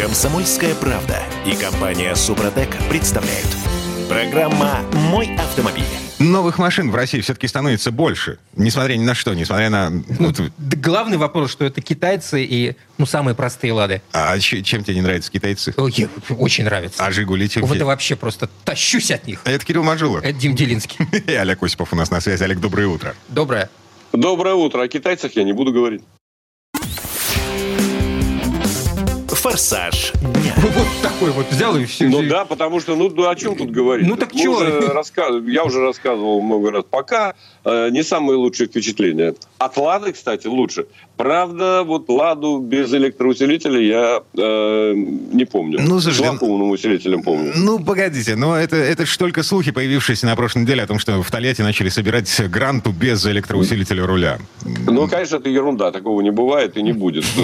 Комсомольская правда и компания Супротек представляют. Программа «Мой автомобиль». Новых машин в России все-таки становится больше. Несмотря ни на что, несмотря на... Ну, вот, да главный вопрос, что это китайцы и, ну, самые простые лады. а че- чем тебе не нравятся китайцы? Ой, очень нравится. А «Жигули» тебе? Вот это вообще просто тащусь от них. Это Кирилл Манжулов. Это Дим Делинский. И Олег Осипов у нас на связи. Олег, доброе утро. Доброе. Доброе утро. О китайцах я не буду говорить. «Форсаж дня». Вот такой вот взял и все. Ну да, потому что, ну, ну, о чем тут говорить? Ну, так Мы чего? уже раска- Я уже рассказывал много раз. Пока э, не самые лучшие впечатления. От «Лады», кстати, лучше. Правда, вот «Ладу» без электроусилителя я э, не помню. Ну, слушай, С вакуумным усилителем помню. Ну, погодите, но это, это ж только слухи, появившиеся на прошлой неделе о том, что в Тольятти начали собирать гранту без электроусилителя руля. Ну, конечно, это ерунда. Такого не бывает и не будет.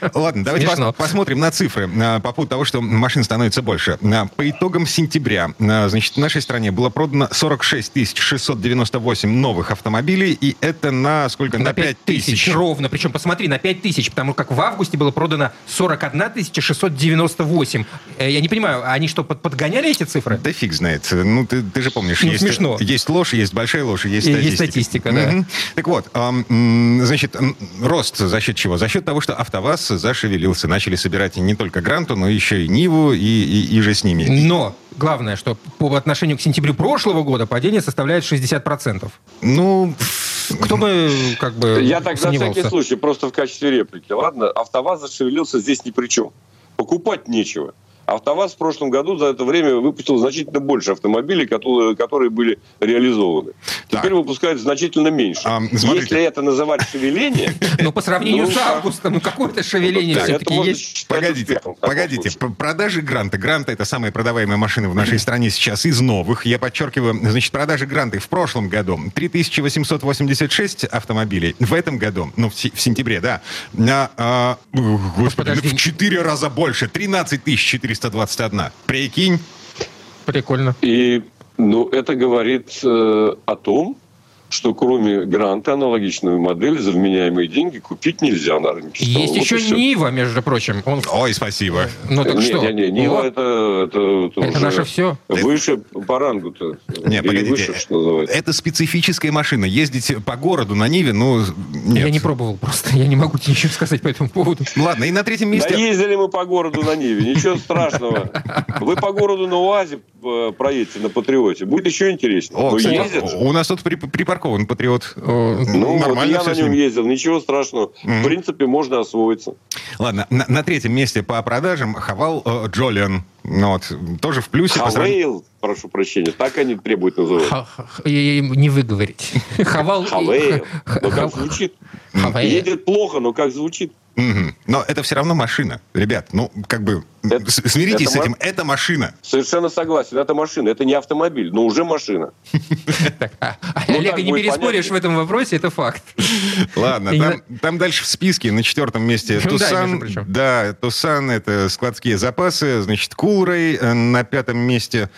Э, Ладно, давайте посмотрим на цифры а, по поводу того, что машин становится больше. А, По итогам сентября, значит, в нашей стране было продано 46 698 новых автомобилей, и это на сколько? На 5 тысяч ровно. Причем, посмотри, на 5 тысяч, потому как в августе было продано 41 698. Э, Я не понимаю, они что, под- подгоняли эти цифры? Да фиг знает. Ну, ты, ты же помнишь, Ну, есть, смешно. есть ложь, есть большая ложь, есть статистика. есть статистика, да. Мгм. Так вот, ам, м, значит, рост за счет чего? За счет того, что АвтоВАЗ зашевелился. Начали собирать не только Гранту, но еще и Ниву, и, и, и же с ними. Но главное, что по отношению к сентябрю прошлого года падение составляет 60%. Ну, Кто бы как бы Я так за всякий случай, просто в качестве реплики. Ладно, АвтоВАЗ зашевелился здесь ни при чем. Покупать нечего. АвтоВАЗ в прошлом году за это время выпустил значительно больше автомобилей, которые, которые были реализованы. Так. Теперь выпускают значительно меньше. А, смотрите. Если это называть шевеление... Но по сравнению Ну, с августом, ну какое-то шевеление так, все-таки есть. Погодите, погодите. Продажи Гранта. Гранта это самая продаваемая машина в нашей стране сейчас из новых. Я подчеркиваю, значит, продажи Гранты в прошлом году 3886 автомобилей. В этом году, ну, в, се- в сентябре, да, на, а, господи, в 4 раза больше. 13 421. Прикинь. Прикольно. И ну, это говорит э, о том, что кроме гранта аналогичную модель за вменяемые деньги купить нельзя на рынке. Есть Вот еще. Нива, между прочим. Он... Ой, спасибо. Ну так не, что? Не, не, Нива Вот. это, это, это Это уже наше все. Выше по рангу-то. Не, погодите. выше, что называется. Это специфическая машина. Ездить по городу на Ниве, ну, нет. Я не пробовал просто. Я не могу тебе ничего сказать по этому поводу. Ладно, и на третьем месте... Да ездили мы по городу на Ниве, ничего страшного. Вы по городу на УАЗе проедете, на Патриоте. Будет еще интереснее. О, Но кстати, ездят. у нас тут при- припаркован Патриот. О, Ну, вот Нормально я всё на нем ездил, ничего страшного. Мгм. В принципе, можно освоиться. Ладно, на, на третьем месте по продажам Хавал э, Джолиан. Ну, вот, тоже в плюсе. по сравнению- Хавейл, прошу прощения, так они требуют называть. ха- ха- и- и Не выговорить. Хавал. Хавейл. ха- Но как ха- звучит? Хавейл. Едет плохо, но как звучит? Мгм. Но это все равно машина. Ребят, ну, как бы, Это- смиритесь это с этим. ма- Это машина. Совершенно согласен. Это машина. Это не автомобиль, но уже машина. А- а Ну, Олега не переспоришь в этом вопросе, это факт. Ладно, там, дальше в списке на четвертом месте Тусан. Да, Тусан это складские запасы. Значит, Кулрей э, на пятом месте.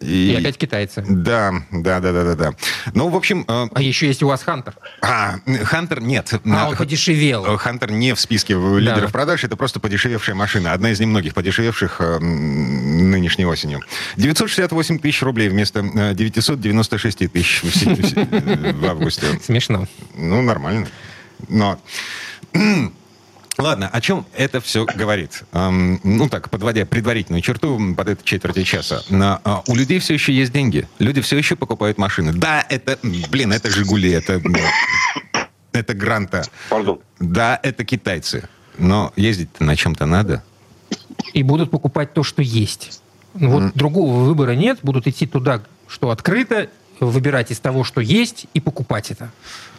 И опять китайцы. Да, да, да, да, да, да. Ну, в общем, э, А еще есть у вас Хантер. а, Хантер нет. А, он подешевел. Э, Хантер не в списке лидеров продаж, это просто подешевевшая машина. Одна из немногих подешевевших э, нынешней осенью. 968 тысяч рублей вместо э, 996 тысяч в, се- в се- э, в августе. Смешно. Ну, нормально. Но... Ладно, о чем это все говорит? Эм, ну так, подводя предварительную черту под этой четверти часа. На, а, у людей все еще есть деньги. Люди все еще покупают машины. Да, это, блин, это Жигули, это, это Гранта. Пардон. Да, это китайцы. Но ездить на чем-то надо. И будут покупать то, что есть. Ну, Вот другого выбора нет. Будут идти туда, что открыто, выбирать из того, что есть, и покупать это.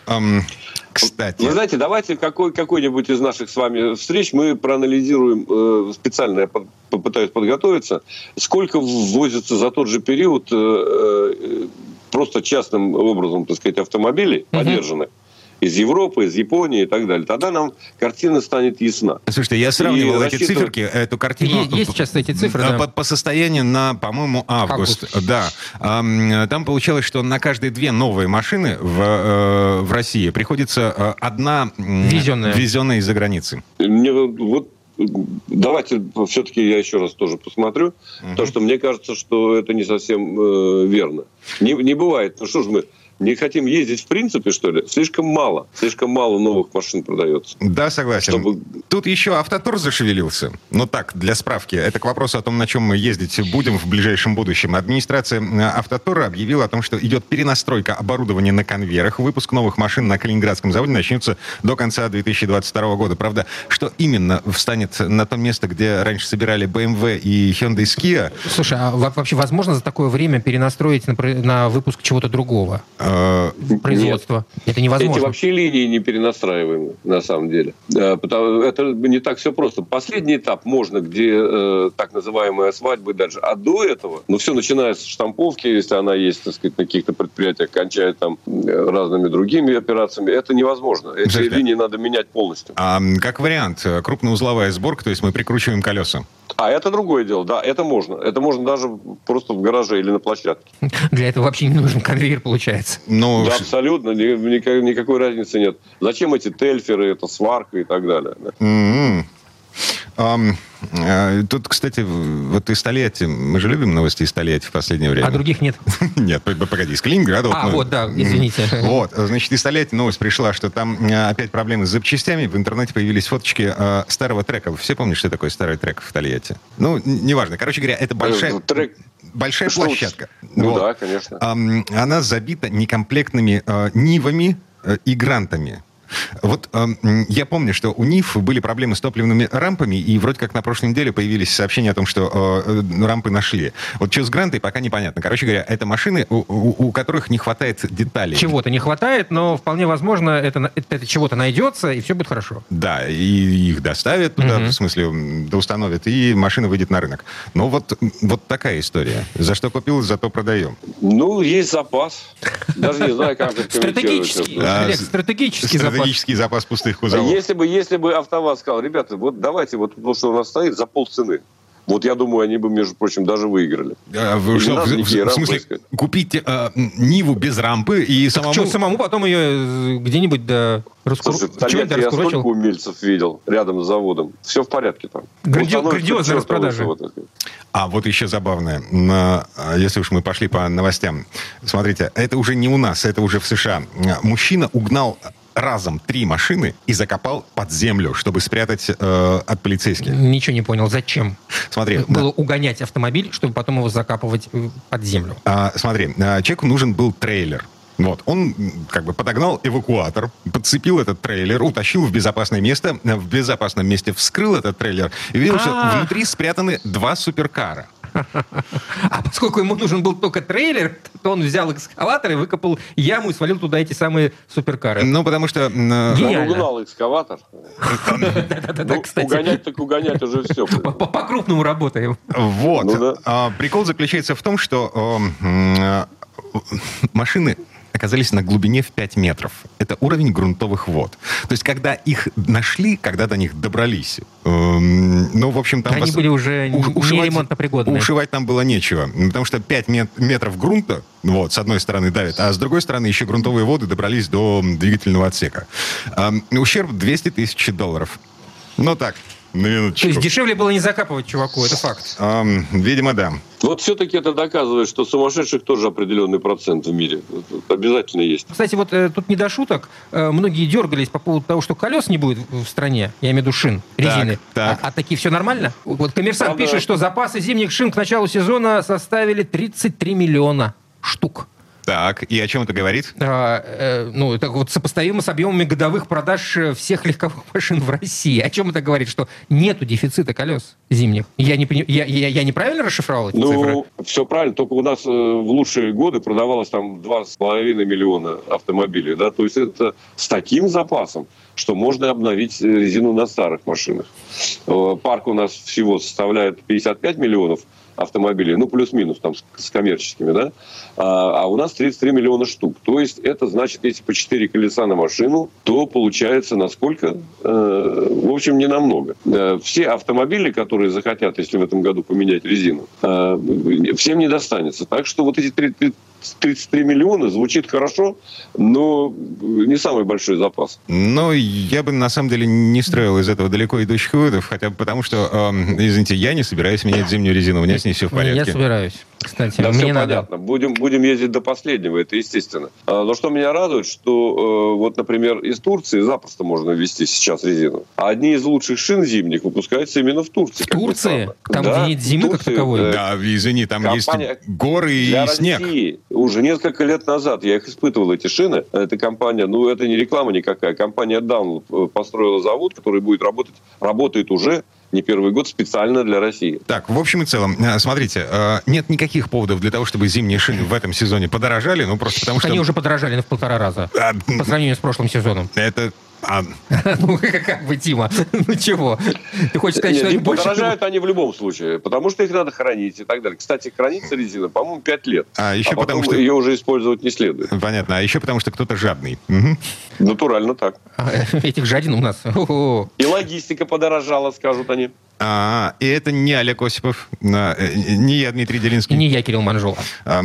Эм, кстати, Вы знаете, давайте какой, какой-нибудь из наших с вами встреч мы проанализируем, э, специально я попытаюсь подготовиться, сколько ввозится за тот же период э, э, просто частным образом, так сказать, автомобилей подержанных из Европы, из Японии и так далее. Тогда нам картина станет ясна. слушайте, я сравнивал И эти рассчитывать- циферки, эту картину. Е- есть сейчас эти цифры, А, да. По, по состоянию на, по-моему, август. Да. Ам, Там получалось, что на каждые две новые машины в, э, в России приходится э, одна Везенная. везенная из-за границы. Мне вот давайте все-таки я еще раз тоже посмотрю, угу. потому что мне кажется, что это не совсем э, верно. Не, не бывает. Ну что ж мы не хотим ездить в принципе, что ли? Слишком мало. Слишком мало новых машин продается. Да, согласен. Чтобы... Тут еще автотур зашевелился. Ну так, для справки. Это к вопросу о том, на чем мы ездить будем в ближайшем будущем. Администрация э, автотура объявила о том, что идет перенастройка оборудования на конвейерах. Выпуск новых машин на Калининградском заводе начнется до конца 2022 года. Правда, что именно встанет на то место, где раньше собирали BMW и Hyundai Kia? Слушай, а вообще возможно за такое время перенастроить на, на выпуск чего-то другого? Э, производства. Нет. Это невозможно. Эти вообще линии не перенастраиваемы, на самом деле. Потому, это не так все просто. Последний этап можно, где э, так называемая свадьба даже. А до этого, ну, все начинается с штамповки, если она есть, так сказать, на каких-то предприятиях, кончая там э, разными другими операциями, это невозможно. Эти Подожди. линии надо менять полностью. А, как вариант, крупноузловая сборка, то есть мы прикручиваем колеса. А это другое дело, да, это можно. Это можно даже просто в гараже или на площадке. Для этого вообще не нужен конвейер, получается. Ну, да, абсолютно, никакой, никакой разницы нет. Зачем эти тельферы, это сварка и так далее? Mm-hmm. Um, тут, кстати, вот из Тольятти, мы же любим новости из Тольятти в последнее время. А других нет? Нет, погоди, из Калининграда. А, вот, да, извините. Вот, значит, из Тольятти новость пришла, что там опять проблемы с запчастями. В интернете появились фоточки старого трека. Все помнят, что такое старый трек в Тольятти? Ну, неважно. Короче говоря, это большая... Трек большая что площадка. Ну вот. да, конечно. Она забита некомплектными нивами и грантами. Вот э, я помню, что у НИФ были проблемы с топливными рампами, и вроде как на прошлой неделе появились сообщения о том, что э, э рампы нашли. Вот что с грантой, пока непонятно. Короче говоря, это машины, у, у, у которых не хватает деталей. Чего-то не хватает, но вполне возможно, это, это, это чего-то найдется, и все будет хорошо. Да, и их доставят туда, угу. в смысле, да установят, и машина выйдет на рынок. Но вот, вот такая история. За что купил, зато продаем. Ну, есть запас. Даже не знаю, как это Стратегический, Олег, стратегический запас стратегический запас пустых кузовов. Если бы, если бы АвтоВАЗ сказал, ребята, вот давайте, вот то, что у нас стоит, за полцены. Вот я думаю, они бы, между прочим, даже выиграли. А, вы, что, в, в, в смысле, искать. купить э, Ниву без рампы и так самому... Что, самому потом ее э, где-нибудь до... Раскур... Слушай, я столько умельцев видел рядом с заводом. Все в порядке там. Гранди... Грандиозная распродажа. А вот еще забавное. А, если уж мы пошли по новостям. Смотрите, это уже не у нас, это уже в США. Мужчина угнал разом три машины и закопал под землю, чтобы спрятать э, от полицейских. Ничего не понял. Зачем? Смотри. Было да. угонять автомобиль, чтобы потом его закапывать э, под землю. А, смотри, а, человеку нужен был трейлер. Вот, он как бы подогнал эвакуатор, подцепил этот трейлер, утащил в безопасное место, в безопасном месте вскрыл этот трейлер и видел, что внутри спрятаны два суперкара. А поскольку ему нужен был только трейлер, то он взял экскаватор и выкопал яму и свалил туда эти самые суперкары. Ну, потому что... Гениально. Он угнал экскаватор. Ну, угонять так угонять уже все. По-крупному работаем. Вот. Ну а, прикол заключается в том, что машины оказались на глубине в 5 метров. Это уровень грунтовых вод. То есть, когда их нашли, когда до них добрались, эм, ну, в общем, там... Они вас... были уже уш, не ушивать, ремонтопригодные. Ушивать там было нечего. Потому что 5 мет, метров грунта, вот, с одной стороны давит, а с другой стороны еще грунтовые воды добрались до двигательного отсека. Эм, ущерб 200 тысяч долларов. Ну так, на минуточку. То есть дешевле было не закапывать чуваку, это факт. Эм, видимо, да. Вот все-таки это доказывает, что сумасшедших тоже определенный процент в мире. Обязательно есть. Кстати, вот э, тут не до шуток. Э, многие дергались по поводу того, что колес не будет в стране. Я имею в виду шин, резины. Так, так. А, а такие все нормально? Вот коммерсант Правда. пишет, что запасы зимних шин к началу сезона составили 33 миллиона штук. Так, и о чем это говорит? А, э, ну, это вот сопоставимо с объемами годовых продаж э, всех легковых машин в России. О чем это говорит? Что нету дефицита колес зимних. Я, не, я, я, я неправильно расшифровал эти ну, цифры? все правильно. Только у нас э, в лучшие годы продавалось там 2,5 миллиона автомобилей. Да? То есть это с таким запасом, что можно обновить резину на старых машинах. Э, парк у нас всего составляет 55 миллионов автомобилей, ну, плюс-минус там с, коммерческими, да, а, а у нас 33 миллиона штук. То есть это значит, если по 4 колеса на машину, то получается насколько? Э, в общем, не намного. Э, все автомобили, которые захотят, если в этом году поменять резину, э, всем не достанется. Так что вот эти 33 миллиона звучит хорошо, но не самый большой запас. Но я бы на самом деле не строил из этого далеко идущих выводов, хотя бы потому что, э, извините, я не собираюсь менять зимнюю резину, у меня с ней все в порядке. Я собираюсь. Кстати, да, мне все надо. понятно. Будем, будем ездить до последнего, это естественно. А, но что меня радует, что э, вот, например, из Турции запросто можно ввести сейчас резину. А одни из лучших шин зимних выпускаются именно в Турции. В Турции? Там, да, где нет зимы Турции, как таковой? Да, извини, там Компания есть горы и для снег. России уже несколько лет назад я их испытывал, эти шины. Эта компания, ну, это не реклама никакая. Компания Dunlop э, построила завод, который будет работать, работает уже не первый год специально для России. Так, в общем и целом, э, смотрите, э, нет никаких поводов для того, чтобы зимние шины в этом сезоне подорожали, ну просто потому что... Они уже подорожали в полтора раза а, по сравнению с прошлым сезоном. Это а... ну, как бы, Тима, ну чего? Ты хочешь сказать, Нет, что они больше... подорожают они в любом случае, потому что их надо хранить и так далее. Кстати, хранится резина, по-моему, 5 лет. А еще а потому что... ее уже использовать не следует. Понятно. А еще потому что кто-то жадный. Угу. Натурально так. А, этих жадин у нас. И логистика подорожала, скажут они. А, и это не Олег Осипов, э, не я, Дмитрий Делинский. Не я, Кирилл Манжула. А,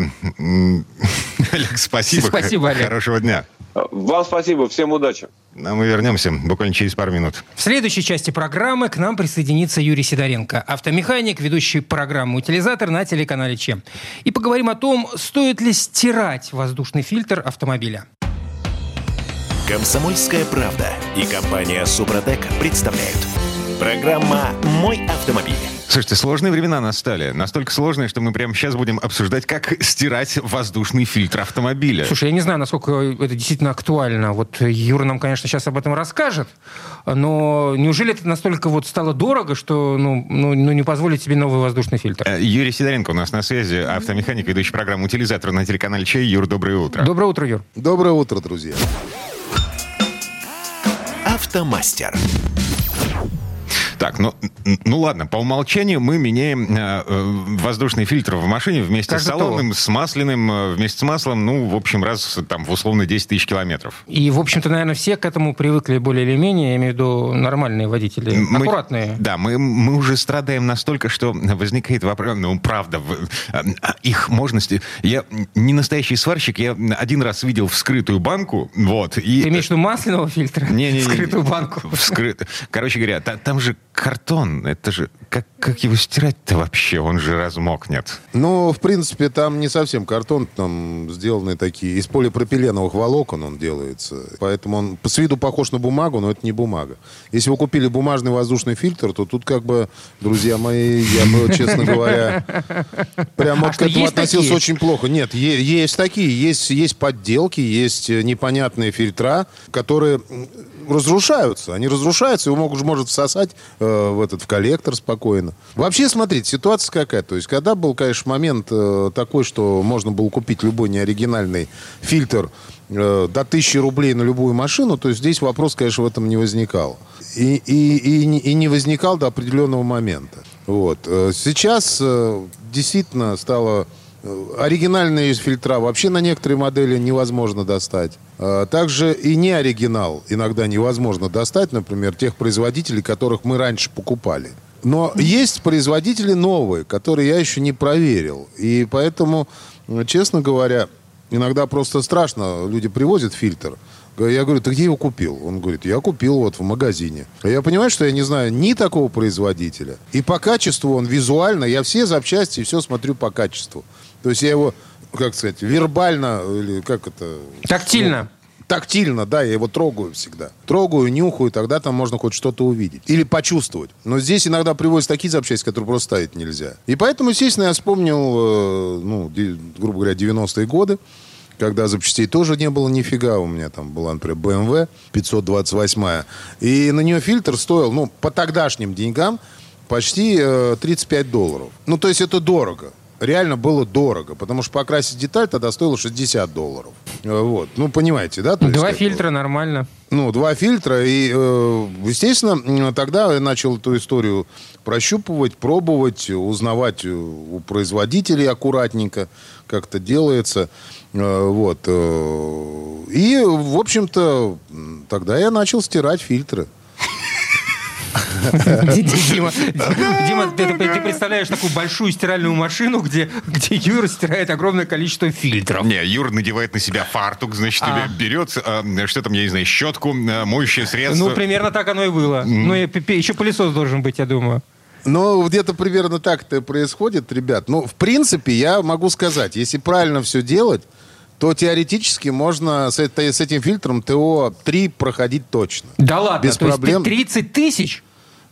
Олег, спасибо. Спасибо, Олег. Хорошего дня. Вам спасибо, всем удачи. А мы вернемся буквально через пару минут. В следующей части программы к нам присоединится Юрий Сидоренко, автомеханик, ведущий программу «Утилизатор» на телеканале ЧЕМ. И поговорим о том, стоит ли стирать воздушный фильтр автомобиля. Комсомольская правда и компания «Супротек» представляют. Программа «Мой автомобиль». Слушайте, сложные времена настали. Настолько сложные, что мы прямо сейчас будем обсуждать, как стирать воздушный фильтр автомобиля. Слушай, я не знаю, насколько это действительно актуально. Вот Юра нам, конечно, сейчас об этом расскажет, но неужели это настолько вот стало дорого, что ну, ну, ну не позволит себе новый воздушный фильтр? Э, Юрий Сидоренко у нас на связи, автомеханик, ведущий программу «Утилизатор» на телеканале «Чай». Юр, доброе утро. Доброе утро, Юр. Доброе утро, друзья. Автомастер. Так, ну, ну ладно, по умолчанию мы меняем э, э воздушный фильтр в машине вместе как с салоном, с масляным, э, вместе с маслом, ну, в общем, раз там в условно 10 тысяч километров. И, в общем-то, наверное, все к этому привыкли более или менее, я имею в виду нормальные водители, мы, аккуратные. Да, мы, мы уже страдаем настолько, что возникает вопрос, ну, правда, э, их можности... Я не настоящий сварщик, я один раз видел вскрытую банку, вот. И... Ты имеешь в виду масляного фильтра? Не, не, не. Вскрытую банку? Вскрыт... Короче говоря, там же картон, это же... Как, как его стирать-то вообще? Он же размокнет. Ну, в принципе, там не совсем картон, там сделаны такие... Из полипропиленовых волокон он делается. Поэтому он с виду похож на бумагу, но это не бумага. Если вы купили бумажный воздушный фильтр, то тут как бы, друзья мои, я бы, честно говоря, прямо а к этому относился очень плохо. Нет, есть такие. Есть подделки, есть непонятные фильтра, которые разрушаются. Они разрушаются, его могут, может всосать э, в этот в коллектор спокойно. Вообще, смотрите, ситуация какая. То есть, когда был, конечно, момент э, такой, что можно было купить любой неоригинальный фильтр э, до 1000 рублей на любую машину, то здесь вопрос, конечно, в этом не возникал. И, и, и, и не возникал до определенного момента. Вот. Э, сейчас э, действительно стало Оригинальные фильтра вообще на некоторые модели невозможно достать. А, также и не оригинал иногда невозможно достать, например, тех производителей, которых мы раньше покупали. Но есть производители новые, которые я еще не проверил. И поэтому, честно говоря, иногда просто страшно. Люди привозят фильтр. Я говорю, ты где его купил? Он говорит, я купил вот в магазине. А я понимаю, что я не знаю ни такого производителя. И по качеству он визуально, я все запчасти, все смотрю по качеству. То есть я его, как сказать, вербально, или как это... Тактильно. Ну, тактильно, да, я его трогаю всегда. Трогаю, нюхаю, тогда там можно хоть что-то увидеть. Или почувствовать. Но здесь иногда привозят такие запчасти, которые просто ставить нельзя. И поэтому, естественно, я вспомнил, э, ну, грубо говоря, 90-е годы, когда запчастей тоже не было нифига. У меня там была, например, BMW 528. И на нее фильтр стоил, ну, по тогдашним деньгам, почти э, 35 долларов. Ну, то есть это дорого реально было дорого, потому что покрасить деталь тогда стоило 60 долларов. Э, вот. Ну, понимаете, да? То два есть, фильтра нормально. Ну, два фильтра. И, э, естественно, тогда я начал эту историю прощупывать, пробовать, узнавать у производителей аккуратненько, как это делается. Э, вот. И, в общем-то, тогда я начал стирать фильтры. Дима, Дима ты, ты представляешь такую большую стиральную машину, где, где Юра стирает огромное количество фильтров. Не, Юра надевает на себя фартук, значит, а. берет, э, что там, я не знаю, щетку, э, моющее средство. Ну, примерно так оно и было. Mm. Ну, и, еще пылесос должен быть, я думаю. Ну, где-то примерно так это происходит, ребят. Ну, в принципе, я могу сказать, если правильно все делать, то теоретически можно с, этой, с этим фильтром ТО-3 проходить точно. Да ладно? Без то проблем. Есть 30 тысяч?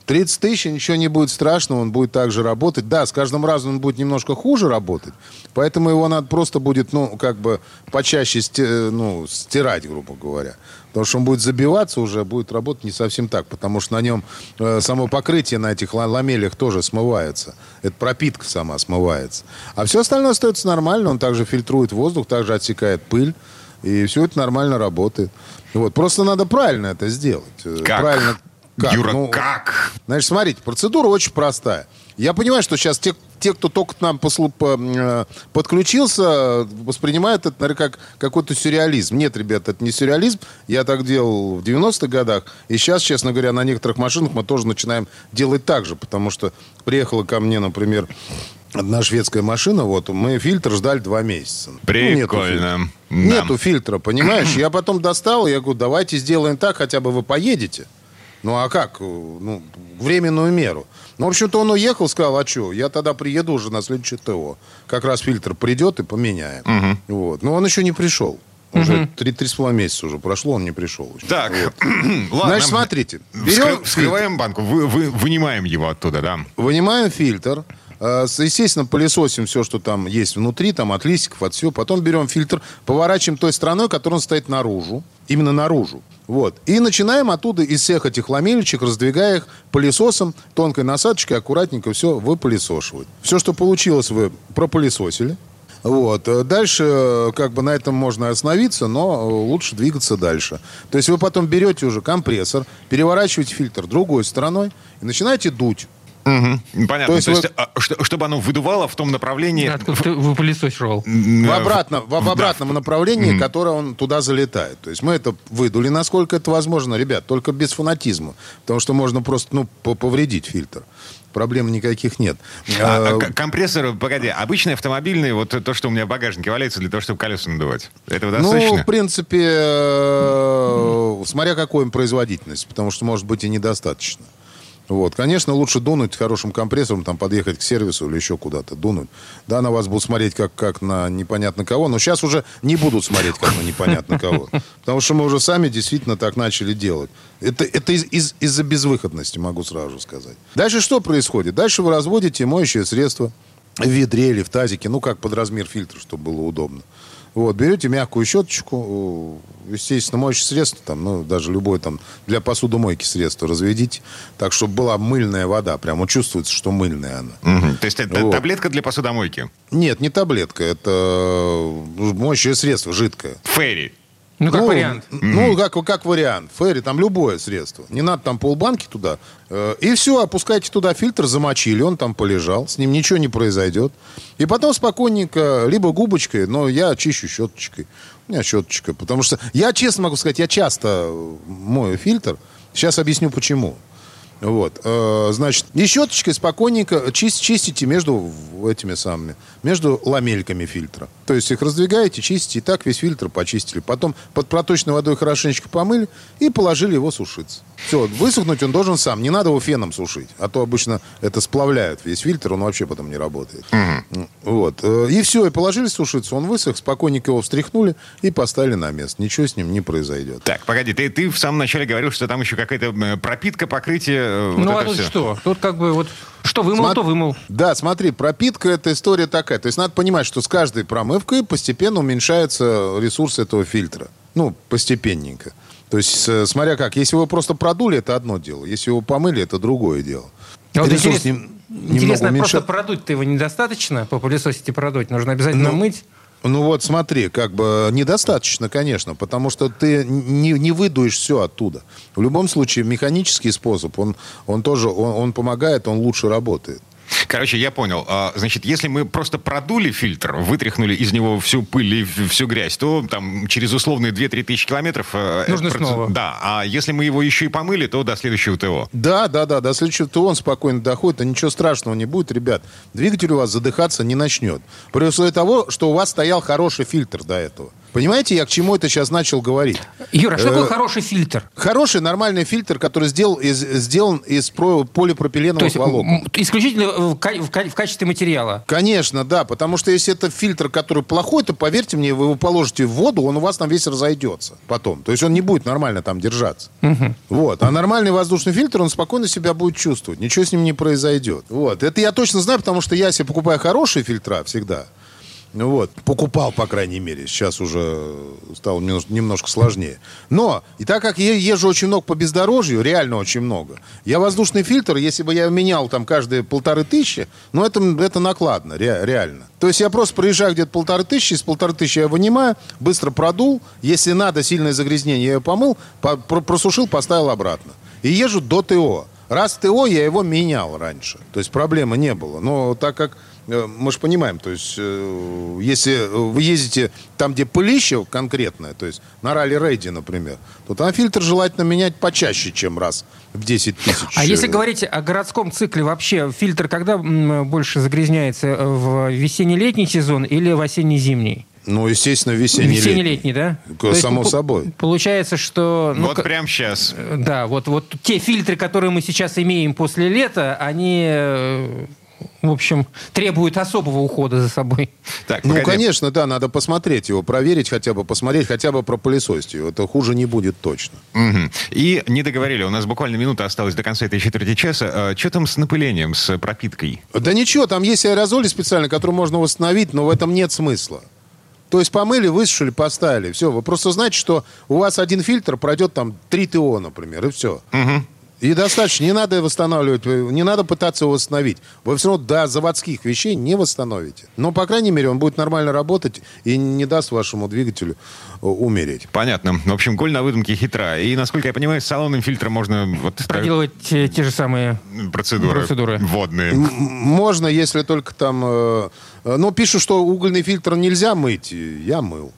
30 тысяч, ничего не будет страшного, он будет также работать. Да, с каждым разом он будет немножко хуже работать, поэтому его надо просто будет, ну, как бы почаще ну, стирать, грубо говоря. Потому что он будет забиваться уже, будет работать не совсем так, потому что на нем э, само покрытие на этих ламелях тоже смывается. Это пропитка сама смывается. А все остальное остается нормально, он также фильтрует воздух, также отсекает пыль, и все это нормально работает. Вот. Просто надо правильно это сделать. Э, как? Правильно как? Юра, ну, как? Значит, смотрите, процедура очень простая. Я понимаю, что сейчас те, те кто только к нам послу, по, э, подключился, воспринимают это, наверное, как какой-то сюрреализм. Нет, ребят, это не сюрреализм. Я так делал в 90-х годах. И сейчас, честно говоря, на некоторых машинах мы тоже начинаем делать так же. Потому что приехала ко мне, например, одна шведская машина, вот, мы фильтр ждали два месяца. Прикольно. Ну, нету, фильтра. Да. нету фильтра, понимаешь? Я потом достал, я говорю, давайте сделаем так, хотя бы вы поедете. Ну а как? Ну, временную меру. Ну, в общем-то, он уехал, сказал, а что, я тогда приеду уже на следующее ТО. Как раз фильтр придет и поменяем. Угу. Вот. Но он еще не пришел. Уже три, три с половиной месяца уже прошло, он не пришел. Еще. Так, вот. ладно. Значит, смотрите. Берем Вскрываем банку, вы, вы, вынимаем его оттуда, да? Вынимаем фильтр. Э, естественно, пылесосим все, что там есть внутри, там от листиков, от всего. Потом берем фильтр, поворачиваем той стороной, которая стоит наружу. Именно наружу. Вот. И начинаем оттуда из всех этих ламелечек, раздвигая их пылесосом, тонкой насадочкой, аккуратненько все выпылесошивать. Все, что получилось, вы пропылесосили. Вот. Дальше как бы на этом можно остановиться, но лучше двигаться дальше. То есть вы потом берете уже компрессор, переворачиваете фильтр другой стороной и начинаете дуть. Угу. Понятно. То есть, То есть вы... а, чтобы оно выдувало в том направлении... Откуда ты вы пылесосил? В, обратном, в, в обратном да. направлении, mm которое он туда залетает. То есть мы это выдули, насколько это возможно, ребят, только без фанатизма. Потому что можно просто ну, повредить фильтр проблем никаких нет. А, а, компрессор, погоди, обычный автомобильный, вот то, что у меня в багажнике валяется для того, чтобы колеса надувать. Этого ну, достаточно? Ну, в принципе, э, смотря какой производительность, потому что, может быть, и недостаточно. Вот. Конечно, лучше дунуть хорошим компрессором, там, подъехать к сервису или еще куда-то, дунуть. Да, на вас будут смотреть как, как на непонятно кого, но сейчас уже не будут смотреть как на непонятно кого. Потому что мы уже сами действительно так начали делать. Это, это из, из, из-за безвыходности, могу сразу сказать. Дальше что происходит? Дальше вы разводите моющее средство в ведре или в тазике, ну, как под размер фильтра, чтобы было удобно. Вот, берете мягкую щеточку, естественно, моющее средство, там, ну, даже любое там для посудомойки средство разведите, так, чтобы была мыльная вода, прямо чувствуется, что мыльная она. Угу. То есть это вот. таблетка для посудомойки? Нет, не таблетка, это моющее средство, жидкое. Ферри. Ну, как ну, вариант. Ну, как, как вариант. Ферри, там любое средство. Не надо там полбанки туда. Э, и все, опускайте туда фильтр, замочили, он там полежал, с ним ничего не произойдет. И потом спокойненько, либо губочкой, но я чищу щеточкой. У меня щеточка, потому что я честно могу сказать, я часто мою фильтр. Сейчас объясню почему. Вот. Э, значит, и щеточкой спокойненько чист, чистите между этими самыми, между ламельками фильтра. То есть их раздвигаете, чистите, и так весь фильтр почистили. Потом под проточной водой хорошенечко помыли и положили его сушиться. Все, высохнуть он должен сам. Не надо его феном сушить. А то обычно это сплавляют весь фильтр, он вообще потом не работает. Угу. Вот. Э, и все, и положили сушиться. Он высох, спокойненько его встряхнули и поставили на место. Ничего с ним не произойдет. Так, погоди, ты, ты в самом начале говорил, что там еще какая-то э, пропитка, покрытие. Э, вот ну, а тут все. что? Тут как бы вот что вымыл, Сма... то вымыл. Да, смотри, пропитка это история такая. То есть надо понимать, что с каждой промывкой постепенно уменьшается ресурс этого фильтра. Ну, постепенненько. То есть, смотря как, если вы просто продули, это одно дело. Если его помыли, это другое дело. А вот Ресурс интерес... нем... Интересно, уменьшать... просто продуть-то его недостаточно, по пылесосить и продуть. Нужно обязательно ну, мыть. Ну вот смотри, как бы недостаточно, конечно, потому что ты не, не выдуешь все оттуда. В любом случае, механический способ, он, он тоже, он, он помогает, он лучше работает. Короче, я понял. А, значит, если мы просто продули фильтр, вытряхнули из него всю пыль и всю грязь, то там через условные 2-3 тысячи километров... Э, Нужно процесс... снова. Да, а если мы его еще и помыли, то до следующего ТО. Да, да, да, до следующего ТО он спокойно доходит, а ничего страшного не будет, ребят. Двигатель у вас задыхаться не начнет. При условии того, что у вас стоял хороший фильтр до этого. Понимаете, я к чему это сейчас начал говорить? Юра, что такое э, хороший фильтр? Хороший, нормальный фильтр, который сделал из, сделан из полипропиленовых волокон. Исключительно в, в, в качестве материала? Конечно, да. Потому что если это фильтр, который плохой, то, поверьте мне, вы его положите в воду, он у вас там весь разойдется потом. То есть он не будет нормально там держаться. Угу. Вот. А нормальный воздушный фильтр, он спокойно себя будет чувствовать. Ничего с ним не произойдет. Вот. Это я точно знаю, потому что я себе покупаю хорошие фильтра всегда. Ну вот. Покупал, по крайней мере. Сейчас уже стало немножко сложнее. Но, и так как я езжу очень много по бездорожью, реально очень много, я воздушный фильтр, если бы я менял там каждые полторы тысячи, ну, это, это накладно, ре, реально. То есть я просто проезжаю где-то полторы тысячи, из полторы тысячи я вынимаю, быстро продул, если надо сильное загрязнение, я ее помыл, по, просушил, поставил обратно. И езжу до ТО. Раз ТО, я его менял раньше. То есть проблемы не было. Но так как Э, мы же понимаем, то есть, э, если вы ездите там, где пылище конкретное, то есть на ралли-рейде, например, то там фильтр желательно менять почаще, чем раз в 10 тысяч. А если говорить о городском цикле, вообще фильтр когда больше загрязняется? Э, в весенне-летний сезон или в осенне-зимний? Ну, естественно, весенний-летний. Весенне-летний, да? Само есть, собой. Получается, что... Ну, вот прямо сейчас. Да, вот, вот те фильтры, которые мы сейчас имеем после лета, они в общем, требует особого ухода за собой. Так, ну, конечно, да, надо посмотреть его, проверить хотя бы, посмотреть хотя бы пропылесосить его. Это хуже не будет точно. Угу. И не договорили, у нас буквально минута осталась до конца этой четверти часа. А, что там с напылением, с пропиткой? Да ничего, там есть аэрозоли специально, которые можно восстановить, но в этом нет смысла. То есть помыли, высушили, поставили. Все, вы просто знаете, что у вас один фильтр пройдет там 3 ТО, например, и все. Угу. И достаточно, не надо восстанавливать, не надо пытаться его восстановить. Вы все равно до заводских вещей не восстановите. Но, по крайней мере, он будет нормально работать и не даст вашему двигателю э, умереть. Понятно. В общем, голь на выдумке хитра. И, насколько я понимаю, с салонным фильтром можно... Вот, Проделывать те, те же самые процедуры, процедуры. водные. можно, если только там... Э, э, но пишут, что угольный фильтр нельзя мыть. Я мыл.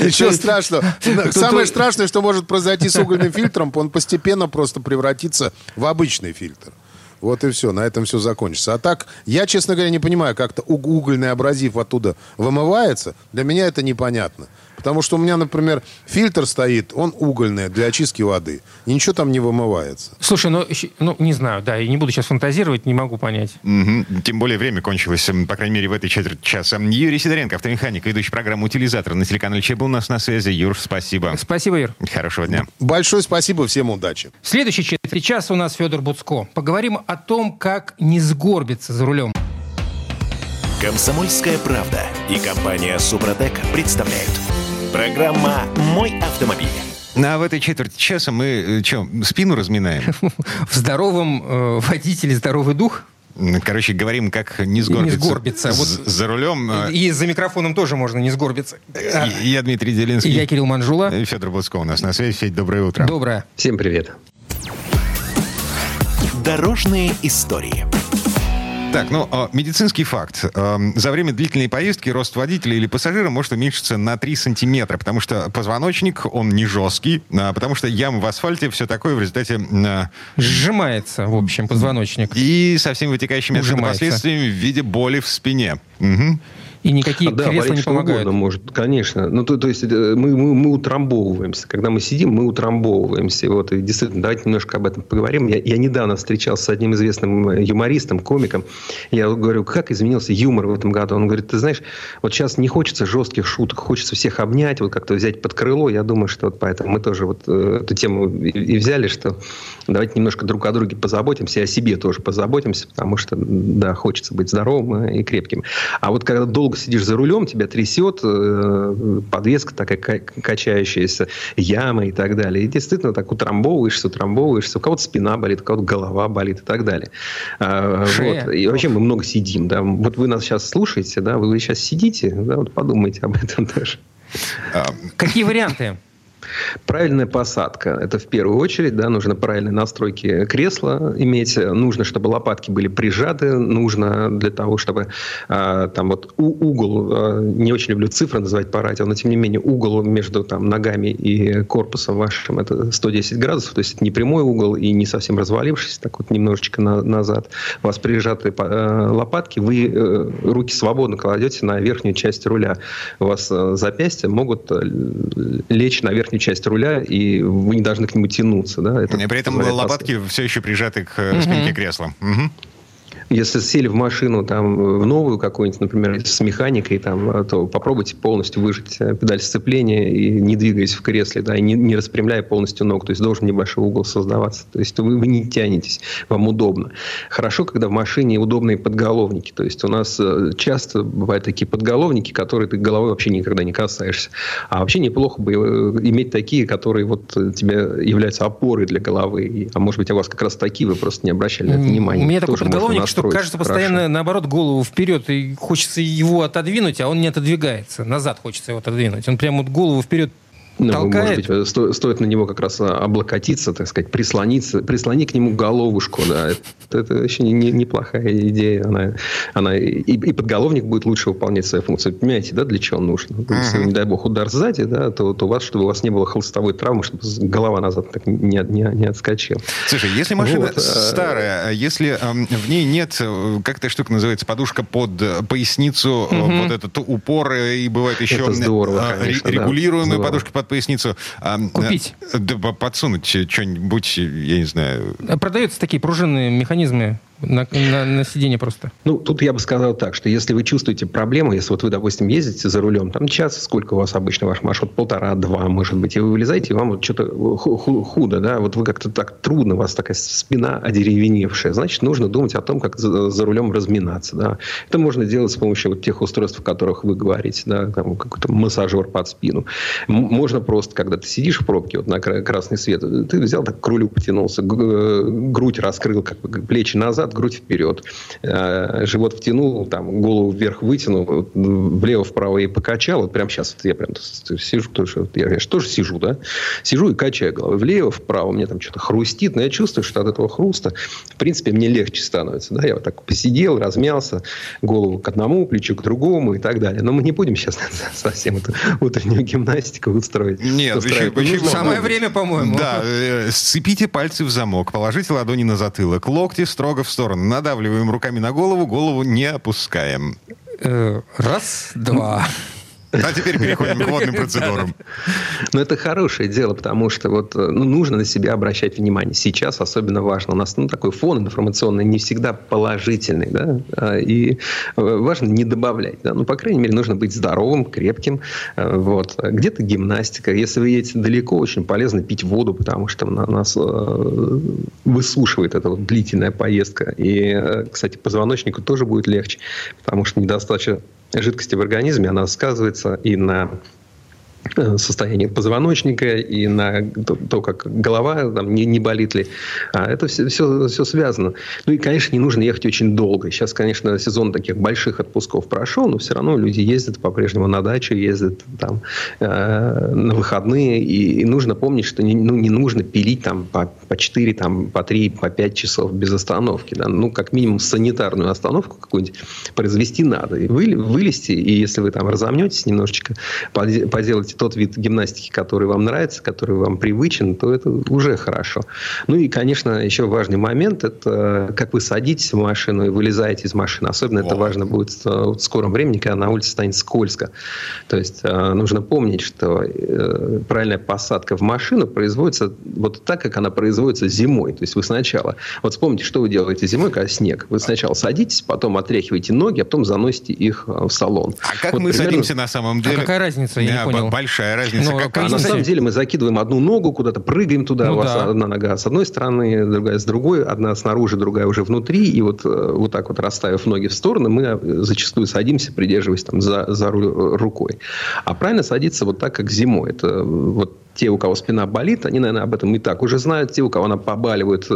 Ничего страшного. Самое страшное, что может произойти с угольным фильтром, он постепенно просто превратится в обычный фильтр. Вот и все, на этом все закончится. А так, я, честно говоря, не понимаю, как-то угольный абразив оттуда вымывается. Для меня это непонятно. Потому что у меня, например, фильтр стоит, он угольный для очистки воды. И ничего там не вымывается. Слушай, ну, ну не знаю, да, я не буду сейчас фантазировать, не могу понять. Угу. Тем более время кончилось, по крайней мере, в этой четверти часа. Юрий Сидоренко, автомеханик, ведущий программу «Утилизатор» на телеканале ЧЕ был у нас на связи. Юр, спасибо. Спасибо, Юр. Хорошего дня. Большое спасибо, всем удачи. В следующей четверти часа у нас Федор Буцко. Поговорим о том, как не сгорбиться за рулем. Комсомольская правда и компания «Супротек» представляют – Программа «Мой автомобиль». А в этой четверти часа мы э, что, спину разминаем? В здоровом э, водителе здоровый дух? Короче, говорим, как не сгорбиться. Не сгорбиться. Вот за рулем. Э, и за микрофоном тоже можно не сгорбиться. Я Дмитрий Делинский. Я Кирилл Манжула. И Федор Бласко у нас на связи. Федь, доброе утро. Доброе. Всем привет. Дорожные истории. Так, ну, а, медицинский факт. Эм, за время длительной поездки рост водителя или пассажира может уменьшиться на 3 сантиметра, потому что позвоночник, он не жесткий, а, потому что ям в асфальте, все такое в результате... А, Сжимается, в общем, позвоночник. И со всеми вытекающими последствиями в виде боли в спине. Угу и никакие да, кресла не помогают. Может, конечно. Ну, то, то есть мы, мы, мы утрамбовываемся. Когда мы сидим, мы утрамбовываемся. Вот, и действительно, давайте немножко об этом поговорим. Я, я недавно встречался с одним известным юмористом, комиком. Я говорю, как изменился юмор в этом году? Он говорит, ты знаешь, вот сейчас не хочется жестких шуток, хочется всех обнять, вот как-то взять под крыло. Я думаю, что вот поэтому мы тоже вот э, эту тему и, и взяли, что давайте немножко друг о друге позаботимся, и о себе тоже позаботимся, потому что, да, хочется быть здоровым и крепким. А вот когда долго долго сидишь за рулем, тебя трясет, э, подвеска такая качающаяся, яма и так далее. И действительно так утрамбовываешься, утрамбовываешься. У кого-то спина болит, у кого-то голова болит и так далее. А, вот. И вообще мы много сидим. Да. Вот вы нас сейчас слушаете, да, вы сейчас сидите, да, вот подумайте об этом тоже. Какие варианты? Правильная посадка. Это в первую очередь, да, нужно правильные настройки кресла иметь. Нужно, чтобы лопатки были прижаты. Нужно для того, чтобы э, там вот у, угол, э, не очень люблю цифры называть по радио, но тем не менее угол между там ногами и корпусом вашим это 110 градусов. То есть это не прямой угол и не совсем развалившись, так вот немножечко на, назад. У вас прижаты э, лопатки, вы э, руки свободно кладете на верхнюю часть руля. У вас э, запястья могут э, лечь на верхнюю часть руля, и вы не должны к нему тянуться. Да? Это и при этом лопатки все еще прижаты к угу. спинке кресла. Угу. Если сели в машину там в новую какую-нибудь, например, с механикой, там, то попробуйте полностью выжать э, педаль сцепления и не двигаясь в кресле, да, и не, не распрямляя полностью ног. То есть должен небольшой угол создаваться. То есть вы, вы не тянетесь, вам удобно. Хорошо, когда в машине удобные подголовники. То есть у нас э, часто бывают такие подголовники, которые ты головой вообще никогда не касаешься. А вообще неплохо бы э, иметь такие, которые вот тебе являются опорой для головы. А может быть, у вас как раз такие, вы просто не обращали на это внимания. У меня такой подголовник, что что кажется постоянно, Хорошо. наоборот, голову вперед, и хочется его отодвинуть, а он не отодвигается. Назад хочется его отодвинуть. Он прямо вот голову вперед ну, толкает. Может быть, сто, стоит на него как раз облокотиться, так сказать, прислониться, прислони к нему головушку, да. Это, это еще не, не, неплохая идея. Она, она и, и подголовник будет лучше выполнять свою функцию. Понимаете, да, для чего он нужен? Uh-huh. Если, не дай бог, удар сзади, да, то, то у вас, чтобы у вас не было холстовой травмы, чтобы голова назад так не, не, не отскочила. Слушай, если машина вот, а, старая, а если э, в ней нет, э, как эта штука называется, подушка под поясницу, uh-huh. вот этот упор, и бывает еще это здорово, конечно, регулируемые да, подушки под поясницу. А, Купить. Да, подсунуть что-нибудь, я не знаю. Продаются такие пружинные механизмы на, на, на сиденье просто. Ну, тут я бы сказал так, что если вы чувствуете проблему, если вот вы, допустим, ездите за рулем, там час, сколько у вас обычно ваш маршрут, полтора-два, может быть, и вы вылезаете, и вам вот что-то худо, да, вот вы как-то так трудно, у вас такая спина одеревеневшая, значит, нужно думать о том, как за, за рулем разминаться, да. Это можно делать с помощью вот тех устройств, о которых вы говорите, да, там какой-то массажер под спину. Можно просто, когда ты сидишь в пробке, вот на красный свет, ты взял так к рулю потянулся, грудь раскрыл, как плечи назад, назад, грудь вперед. Э, живот втянул, там, голову вверх вытянул, влево-вправо и покачал. Вот прямо сейчас вот я прям сижу, тоже, я, я же тоже сижу, да? Сижу и качаю головой влево-вправо. Мне там что-то хрустит, но я чувствую, что от этого хруста, в принципе, мне легче становится. Да? Я вот так посидел, размялся, голову к одному, плечо к другому и так далее. Но мы не будем сейчас совсем эту утреннюю гимнастику устроить. Нет, еще, почему? Самое время, по-моему. Да, э, сцепите пальцы в замок, положите ладони на затылок, локти строго в сторону. Надавливаем руками на голову, голову не опускаем. Э, раз, два. А теперь переходим к водным процедурам. Ну, это хорошее дело, потому что вот, ну, нужно на себя обращать внимание. Сейчас особенно важно. У нас ну, такой фон информационный не всегда положительный. Да? А, и э, важно не добавлять. Да? Ну, по крайней мере, нужно быть здоровым, крепким. Э, вот. Где-то гимнастика. Если вы едете далеко, очень полезно пить воду, потому что нас э, высушивает эта вот длительная поездка. И, кстати, позвоночнику тоже будет легче, потому что недостаточно жидкости в организме, она сказывается и на состояние позвоночника и на то, то как голова там, не, не болит ли. А это все, все, все связано. Ну и, конечно, не нужно ехать очень долго. Сейчас, конечно, сезон таких больших отпусков прошел, но все равно люди ездят по-прежнему на дачу, ездят там э, на выходные. И, и нужно помнить, что не, ну, не нужно пилить там по, по 4, там, по 3, по 5 часов без остановки. Да? Ну, как минимум, санитарную остановку какую-нибудь произвести надо. И вы, вылезти, и если вы там разомнетесь немножечко, поделать делаете тот вид гимнастики, который вам нравится, который вам привычен, то это уже хорошо. Ну и, конечно, еще важный момент – это как вы садитесь в машину и вылезаете из машины. Особенно О. это важно будет в скором времени, когда на улице станет скользко. То есть э, нужно помнить, что э, правильная посадка в машину производится вот так, как она производится зимой. То есть вы сначала… Вот вспомните, что вы делаете зимой, когда снег. Вы сначала садитесь, потом отряхиваете ноги, а потом заносите их э, в салон. А как вот мы примерно... садимся на самом деле? А какая разница? Я не понял большая разница. Но, ну, какая? А на самом деле мы закидываем одну ногу куда-то, прыгаем туда. Ну, у вас да. одна нога с одной стороны, другая с другой, одна снаружи, другая уже внутри. И вот, э, вот так вот расставив ноги в стороны, мы э, зачастую садимся, придерживаясь там за, за рукой. А правильно садиться вот так, как зимой. Это э, вот те, у кого спина болит, они, наверное, об этом и так уже знают. Те, у кого она побаливает,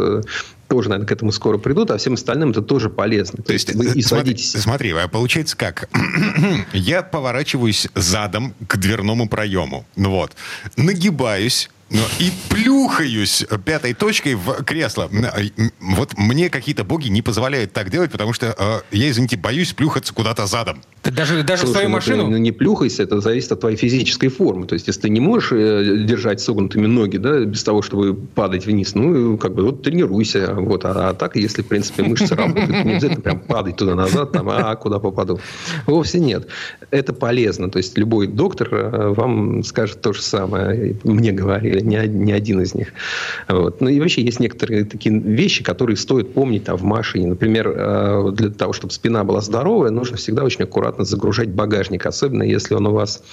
тоже, наверное, к этому скоро придут, а всем остальным это тоже полезно. То, То есть вы и смотри, смотри, а получается как? Я поворачиваюсь задом к дверному проему. Ну вот. Нагибаюсь, и плюхаюсь пятой точкой в кресло. Вот мне какие-то боги не позволяют так делать, потому что э, я, извините, боюсь плюхаться куда-то задом. Ты даже, даже Слушай, в свою ну, машину? Ты, ну, не плюхайся, это зависит от твоей физической формы. То есть, если ты не можешь э, держать согнутыми ноги, да, без того, чтобы падать вниз, ну, как бы, вот тренируйся. Вот. А, а так, если, в принципе, мышцы работают, не обязательно прям падать туда-назад, там, а куда попаду. Вовсе нет. Это полезно. То есть, любой доктор э, вам скажет то же самое. Мне говорили не, не один из них. Вот. Ну и вообще есть некоторые такие вещи, которые стоит помнить там, в машине. Например, э, для того, чтобы спина была здоровая, нужно всегда очень аккуратно загружать багажник, особенно если он у вас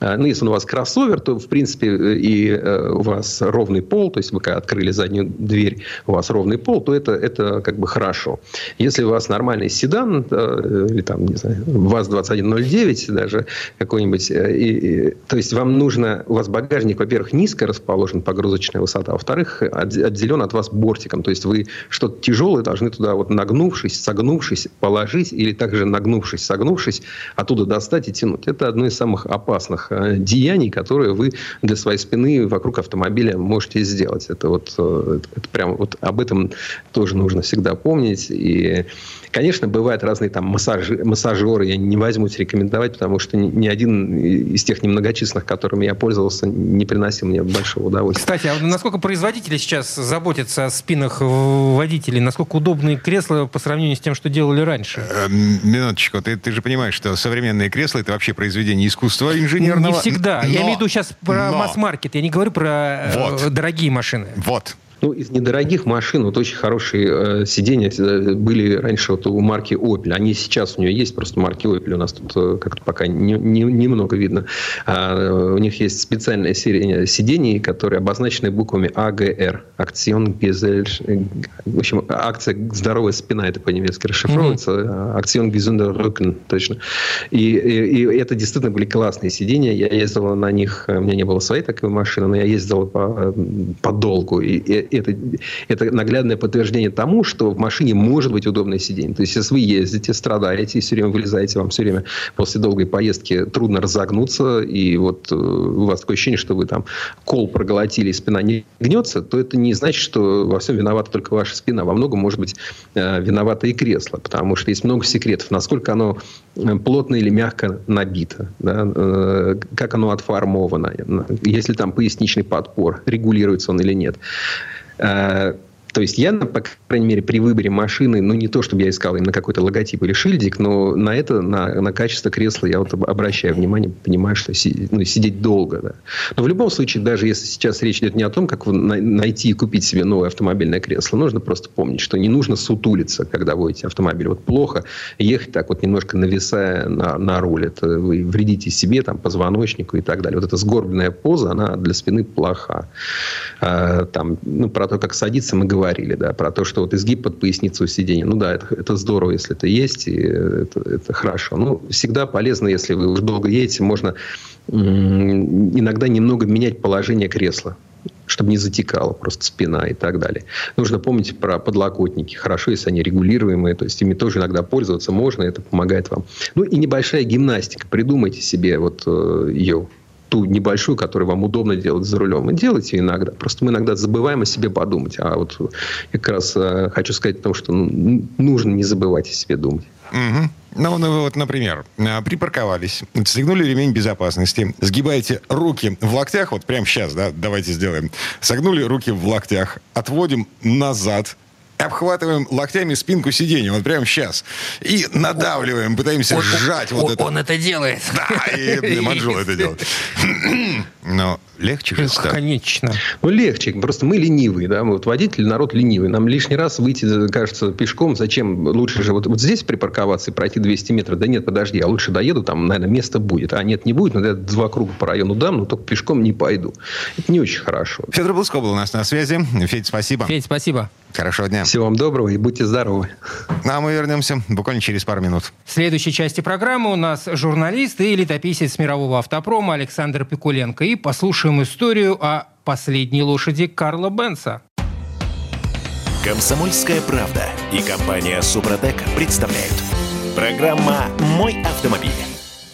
ну, если у вас кроссовер, то, в принципе, и э, у вас ровный пол, то есть вы открыли заднюю дверь, у вас ровный пол, то это, это как бы хорошо. Если у вас нормальный седан, э, или там, не знаю, ВАЗ-2109 даже какой-нибудь, э, и, и, то есть вам нужно, у вас багажник, во-первых, низко расположен, погрузочная высота, а во-вторых, отделен от вас бортиком, то есть вы что-то тяжелое должны туда вот нагнувшись, согнувшись, положить, или также нагнувшись, согнувшись, оттуда достать и тянуть. Это одно из самых опасных Э, деяний, которые вы для своей спины вокруг автомобиля можете сделать. Это вот э, это прям вот об этом тоже нужно всегда помнить. И, конечно, бывают разные там массажи, массажеры, я не возьмусь рекомендовать, потому что ни один из тех немногочисленных, которыми я пользовался, не приносил мне большого удовольствия. Кстати, а насколько производители сейчас заботятся о спинах водителей? Насколько удобные кресла по сравнению с тем, что делали раньше? Э, минуточку, ты, ты же понимаешь, что современные кресла это вообще произведение искусства инженера не всегда. Но, я имею в виду сейчас про масс-маркет. Я не говорю про э, вот. дорогие машины. Вот. Ну, из недорогих машин вот очень хорошие э, сиденья э, были раньше вот у марки Opel. Они сейчас у нее есть, просто марки Opel у нас тут э, как-то пока немного не, не видно. А, э, у них есть специальная серия сидений, которые обозначены буквами АГР. Акцион Гизель... В общем, акция «Здоровая спина» это по-немецки расшифровывается. Mm-hmm. Акцион Гизендер точно. И, и, и это действительно были классные сиденья. Я ездил на них, у меня не было своей такой машины, но я ездил по, по долгу. И, и это, это наглядное подтверждение тому, что в машине может быть удобное сиденье. То есть, если вы ездите, страдаете, и все время вылезаете, вам все время после долгой поездки трудно разогнуться, и вот э, у вас такое ощущение, что вы там кол проглотили, и спина не гнется, то это не значит, что во всем виновата только ваша спина. Во многом может быть э, виновато и кресло, потому что есть много секретов, насколько оно э, плотно или мягко набито, да, как оно отформовано, если там поясничный подпор, регулируется он или нет. 呃 То есть я, по крайней мере, при выборе машины, ну, не то, чтобы я искал именно какой-то логотип или шильдик, но на это, на, на качество кресла я вот обращаю внимание, понимаю, что си, ну, сидеть долго. Да. Но в любом случае, даже если сейчас речь идет не о том, как найти и купить себе новое автомобильное кресло, нужно просто помнить, что не нужно сутулиться, когда водите автомобиль. Вот плохо ехать так вот немножко нависая на, на руль. Это вы вредите себе, там, позвоночнику и так далее. Вот эта сгорбленная поза, она для спины плоха. А, там, ну, про то, как садиться, мы говорим говорили, да, про то, что вот изгиб под поясницу сиденья. Ну да, это, это здорово, если это есть, и это, это хорошо. Ну, всегда полезно, если вы уже долго едете, можно иногда немного менять положение кресла чтобы не затекала просто спина и так далее. Нужно помнить про подлокотники. Хорошо, если они регулируемые, то есть ими тоже иногда пользоваться можно, это помогает вам. Ну и небольшая гимнастика. Придумайте себе вот э, ее ту небольшую, которую вам удобно делать за рулем. И делайте иногда. Просто мы иногда забываем о себе подумать. А вот я как раз э, хочу сказать о том, что ну, нужно не забывать о себе думать. Угу. Ну, ну, вот, например, э, припарковались, стегнули ремень безопасности, сгибаете руки в локтях, вот прямо сейчас, да, давайте сделаем. Согнули руки в локтях, отводим назад, обхватываем локтями спинку сиденья, вот прямо сейчас, и надавливаем, пытаемся он, сжать он, вот это. Он это делает. Да, и Манжул это делает. Но легче же стало. Конечно. Ну, легче. Просто мы ленивые, да. Мы вот водители, народ ленивый. Нам лишний раз выйти, кажется, пешком. Зачем? Лучше же вот, вот здесь припарковаться и пройти 200 метров. Да нет, подожди, я лучше доеду, там, наверное, место будет. А нет, не будет, но я два круга по району дам, но только пешком не пойду. Это не очень хорошо. Федор Блуско был у нас на связи. Федь, спасибо. Федь, спасибо. Хорошего дня. Всего вам доброго и будьте здоровы. Ну, а мы вернемся буквально через пару минут. В следующей части программы у нас журналист и летописец мирового автопрома Александр Пикуленко. И послушаем историю о последней лошади Карла Бенса. Комсомольская правда и компания Супротек представляют. Программа «Мой автомобиль».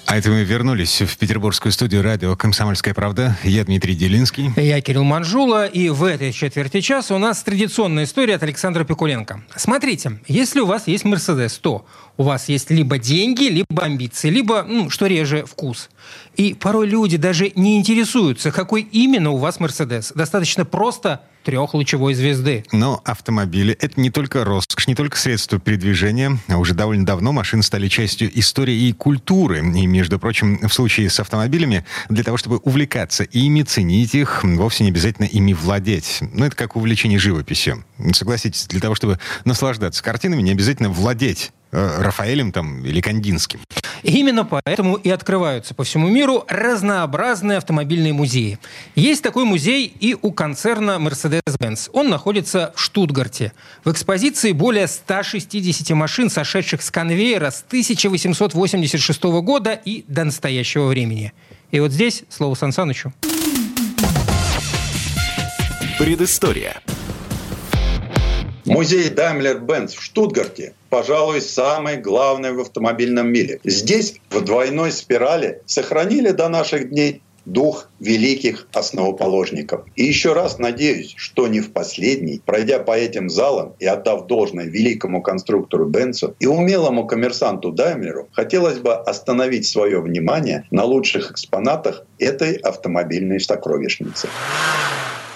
А это мы вернулись в петербургскую студию радио «Комсомольская правда». Я Дмитрий Делинский. Я Кирилл Манжула. И в этой четверти часа у нас традиционная история от Александра Пикуленко. Смотрите, если у вас есть «Мерседес», то у вас есть либо деньги, либо амбиции, либо, ну, что реже, вкус. И порой люди даже не интересуются, какой именно у вас Мерседес. Достаточно просто трехлучевой звезды. Но автомобили — это не только роскошь, не только средство передвижения. А уже довольно давно машины стали частью истории и культуры. И, между прочим, в случае с автомобилями, для того, чтобы увлекаться ими, ценить их, вовсе не обязательно ими владеть. Ну, это как увлечение живописью. Согласитесь, для того, чтобы наслаждаться картинами, не обязательно владеть Рафаэлем там или Кандинским. Именно поэтому и открываются по всему миру разнообразные автомобильные музеи. Есть такой музей и у концерна Mercedes-Benz. Он находится в Штутгарте. В экспозиции более 160 машин, сошедших с конвейера с 1886 года и до настоящего времени. И вот здесь слово Сан Санычу. Предыстория. Музей Daimler-Benz в Штутгарте, пожалуй, самый главный в автомобильном мире. Здесь в двойной спирали сохранили до наших дней дух великих основоположников. И еще раз надеюсь, что не в последний, пройдя по этим залам и отдав должное великому конструктору Бенцу и умелому коммерсанту Даймлеру, хотелось бы остановить свое внимание на лучших экспонатах этой автомобильной сокровищницы.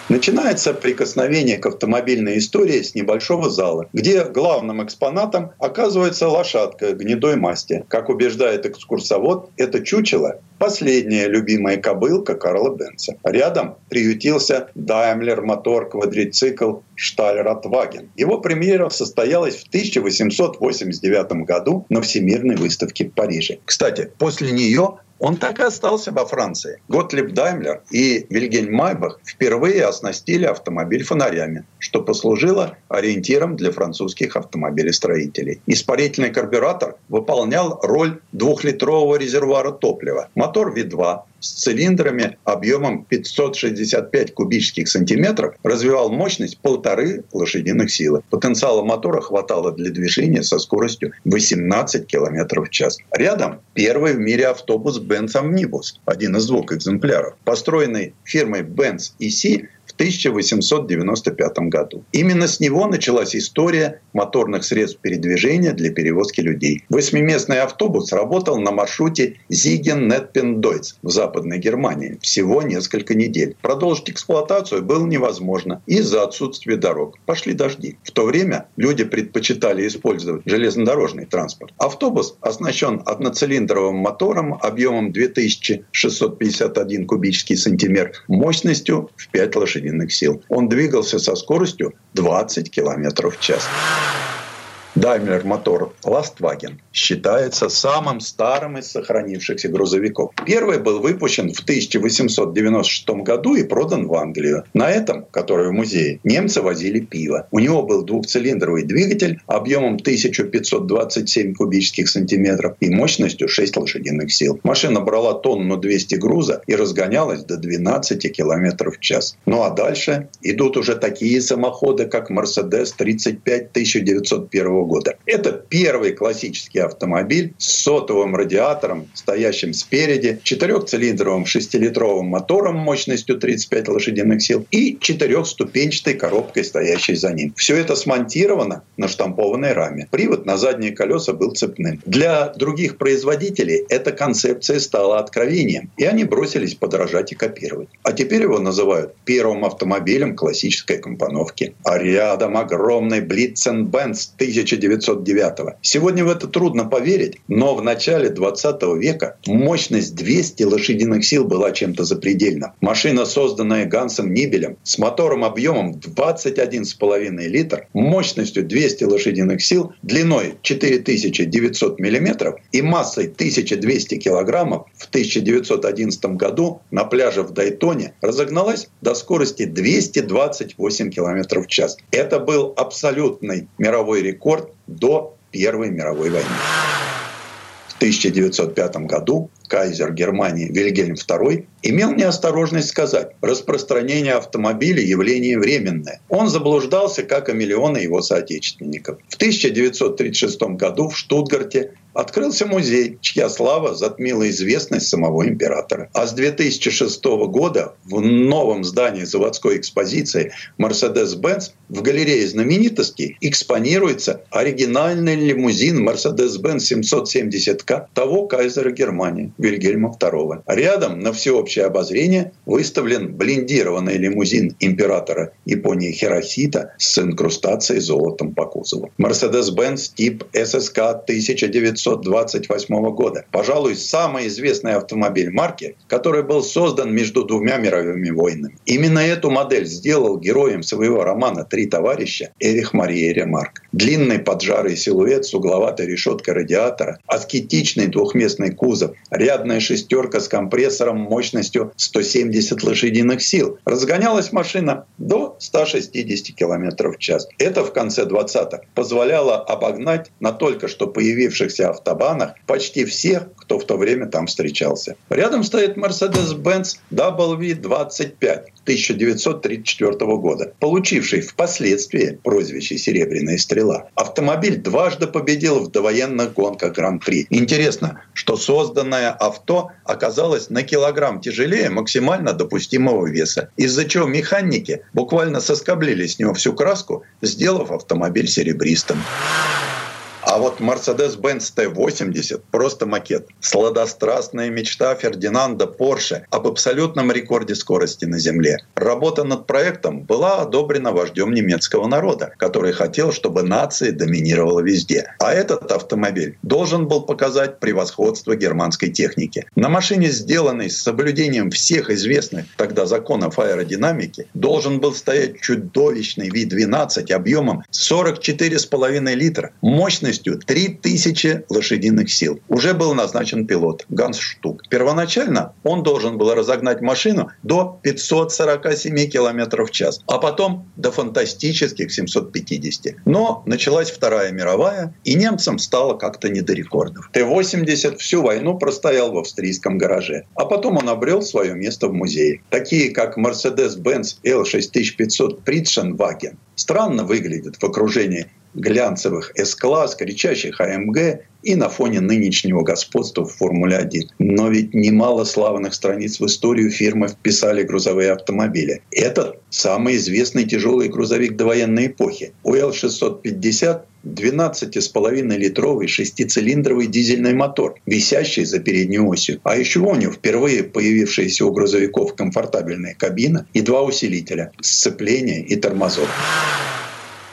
Начинается прикосновение к автомобильной истории с небольшого зала, где главным экспонатом оказывается лошадка гнедой масти. Как убеждает экскурсовод, это чучело – последняя любимая кобылка Карла Бенца. Рядом приютился Daimler мотор квадрицикл Штальратваген. Его премьера состоялась в 1889 году на Всемирной выставке в Париже. Кстати, после нее он так и остался во Франции. Готлиб Даймлер и Вильгельм Майбах впервые оснастили автомобиль фонарями, что послужило ориентиром для французских автомобилестроителей. Испарительный карбюратор выполнял роль двухлитрового резервуара топлива. Мотор V2 с цилиндрами объемом 565 кубических сантиметров развивал мощность полторы лошадиных силы. Потенциала мотора хватало для движения со скоростью 18 км в час. Рядом первый в мире автобус Benz Omnibus, один из двух экземпляров, построенный фирмой Benz EC 1895 году. Именно с него началась история моторных средств передвижения для перевозки людей. Восьмиместный автобус работал на маршруте Зиген-Нетпендойц в Западной Германии всего несколько недель. Продолжить эксплуатацию было невозможно из-за отсутствия дорог. Пошли дожди. В то время люди предпочитали использовать железнодорожный транспорт. Автобус оснащен одноцилиндровым мотором объемом 2651 кубический сантиметр мощностью в 5 лошадей лошадиных сил. Он двигался со скоростью 20 км в час. Daimler мотор Lastwagen считается самым старым из сохранившихся грузовиков. Первый был выпущен в 1896 году и продан в Англию. На этом, который в музее, немцы возили пиво. У него был двухцилиндровый двигатель объемом 1527 кубических сантиметров и мощностью 6 лошадиных сил. Машина брала тонну 200 груза и разгонялась до 12 километров в час. Ну а дальше идут уже такие самоходы, как Mercedes 35 1901 года. Это первый классический автомобиль с сотовым радиатором, стоящим спереди, четырехцилиндровым шестилитровым мотором мощностью 35 лошадиных сил и четырехступенчатой коробкой, стоящей за ним. Все это смонтировано на штампованной раме. Привод на задние колеса был цепным. Для других производителей эта концепция стала откровением, и они бросились подражать и копировать. А теперь его называют первым автомобилем классической компоновки. А рядом огромный Blitzen-Benz 1909. Сегодня в это трудно поверить, но в начале 20 века мощность 200 лошадиных сил была чем-то запредельна. Машина, созданная Гансом Нибелем, с мотором объемом 21,5 литр, мощностью 200 лошадиных сил, длиной 4900 миллиметров и массой 1200 килограммов в 1911 году на пляже в Дайтоне разогналась до скорости 228 километров в час. Это был абсолютный мировой рекорд до Первой мировой войны. В 1905 году кайзер Германии Вильгельм II, имел неосторожность сказать, распространение автомобиля – явление временное. Он заблуждался, как и миллионы его соотечественников. В 1936 году в Штутгарте открылся музей, чья слава затмила известность самого императора. А с 2006 года в новом здании заводской экспозиции Mercedes-Benz в галерее знаменитостей экспонируется оригинальный лимузин Mercedes-Benz 770К того кайзера Германии Вильгельма II. Рядом на всеобщее обозрение выставлен блиндированный лимузин императора Японии Хиросита с инкрустацией золотом по кузову. Mercedes-Benz тип ССК 1928 года. Пожалуй, самый известный автомобиль марки, который был создан между двумя мировыми войнами. Именно эту модель сделал героем своего романа «Три товарища» Эрих Мария Ремарк. Длинный поджарый силуэт с угловатой решеткой радиатора, аскетичный двухместный кузов, рядная шестерка с компрессором мощностью 170 лошадиных сил. Разгонялась машина до 160 км в час. Это в конце 20-х позволяло обогнать на только что появившихся автобанах почти всех, кто в то время там встречался. Рядом стоит Mercedes-Benz WV-25 1934 года, получивший впоследствии прозвище «Серебряная стрела». Автомобиль дважды победил в довоенных гонках Гран-при. Интересно, что созданное авто оказалось на килограмм тяжелее максимально допустимого веса, из-за чего механики буквально соскоблили с него всю краску, сделав автомобиль серебристым. А вот Mercedes-Benz T80 просто макет. Сладострастная мечта Фердинанда Порше об абсолютном рекорде скорости на Земле. Работа над проектом была одобрена вождем немецкого народа, который хотел, чтобы нация доминировала везде. А этот автомобиль должен был показать превосходство германской техники. На машине, сделанной с соблюдением всех известных тогда законов аэродинамики, должен был стоять чудовищный V12 объемом 44,5 литра, мощностью мощностью 3000 лошадиных сил. Уже был назначен пилот Ганс Штук. Первоначально он должен был разогнать машину до 547 км в час, а потом до фантастических 750. Но началась Вторая мировая, и немцам стало как-то не до рекордов. Т-80 всю войну простоял в австрийском гараже, а потом он обрел свое место в музее. Такие, как Mercedes-Benz L6500 Pritschenwagen, странно выглядят в окружении глянцевых С-класс, кричащих АМГ и на фоне нынешнего господства в Формуле-1. Но ведь немало славных страниц в историю фирмы вписали грузовые автомобили. Этот самый известный тяжелый грузовик довоенной эпохи. УЛ-650 12,5-литровый шестицилиндровый дизельный мотор, висящий за передней осью. А еще у него впервые появившаяся у грузовиков комфортабельная кабина и два усилителя, сцепления и тормозов.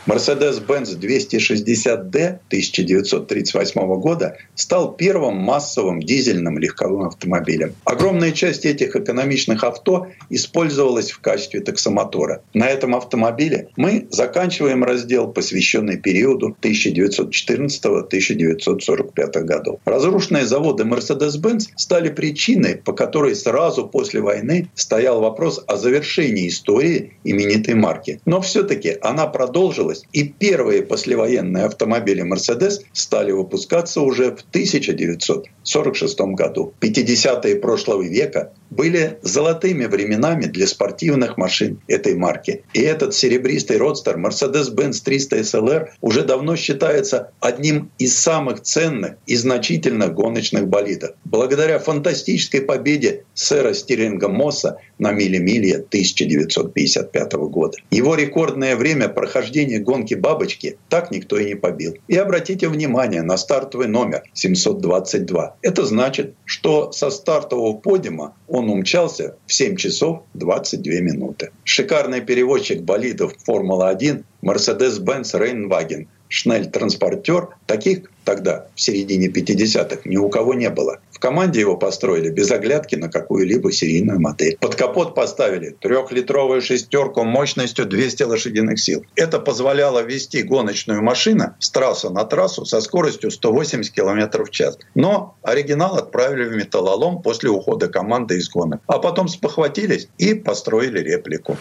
Mercedes-Benz 260D 1938 года стал первым массовым дизельным легковым автомобилем. Огромная часть этих экономичных авто использовалась в качестве таксомотора. На этом автомобиле мы заканчиваем раздел, посвященный периоду 1914-1945 годов. Разрушенные заводы Mercedes-Benz стали причиной, по которой сразу после войны стоял вопрос о завершении истории именитой марки. Но все-таки она продолжилась появилась. И первые послевоенные автомобили Mercedes стали выпускаться уже в 1946 году. 50-е прошлого века были золотыми временами для спортивных машин этой марки. И этот серебристый родстер Mercedes-Benz 300 SLR уже давно считается одним из самых ценных и значительных гоночных болидов. Благодаря фантастической победе сэра Стиринга Мосса на мили-миле 1955 года. Его рекордное время прохождения гонки «Бабочки» так никто и не побил. И обратите внимание на стартовый номер 722. Это значит, что со стартового подиума он умчался в 7 часов 22 минуты. Шикарный переводчик болидов Формула-1 Mercedes-Benz Rennwagen Шнель-транспортер, таких тогда, в середине 50-х, ни у кого не было. В команде его построили без оглядки на какую-либо серийную модель. Под капот поставили трехлитровую шестерку мощностью 200 лошадиных сил. Это позволяло вести гоночную машину с трассы на трассу со скоростью 180 км в час. Но оригинал отправили в металлолом после ухода команды из гонок. А потом спохватились и построили реплику.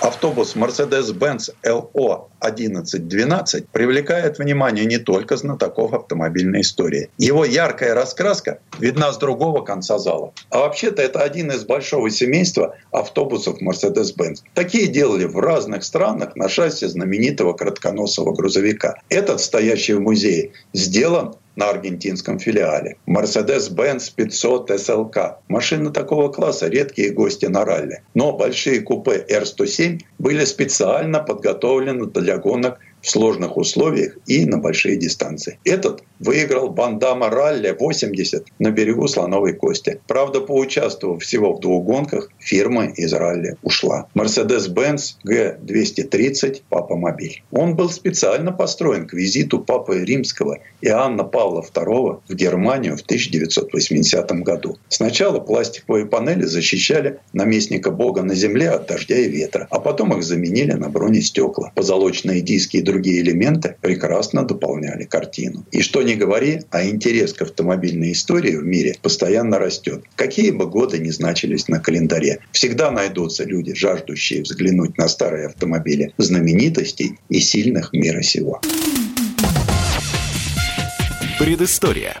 Автобус Mercedes-Benz LO 1112 привлекает внимание не только знатоков автомобильной истории. Его яркая раскраска видна с другого конца зала. А вообще-то это один из большого семейства автобусов Mercedes-Benz. Такие делали в разных странах на шасси знаменитого кратконосого грузовика. Этот, стоящий в музее, сделан на аргентинском филиале. Mercedes-Benz 500 SLK. Машины такого класса редкие гости на ралли. Но большие купе R107 были специально подготовлены для гонок в сложных условиях и на большие дистанции. Этот выиграл Бандама ралли 80 на берегу Слоновой Кости. Правда, поучаствовав всего в двух гонках, фирма из ралли ушла. Mercedes-Benz G230 Папа Мобиль. Он был специально построен к визиту Папы Римского Иоанна Павла II в Германию в 1980 году. Сначала пластиковые панели защищали наместника Бога на земле от дождя и ветра, а потом их заменили на бронестекла. Позолоченные диски и другие элементы прекрасно дополняли картину. И что ни говори, а интерес к автомобильной истории в мире постоянно растет. Какие бы годы ни значились на календаре, всегда найдутся люди, жаждущие взглянуть на старые автомобили знаменитостей и сильных мира сего. Предыстория.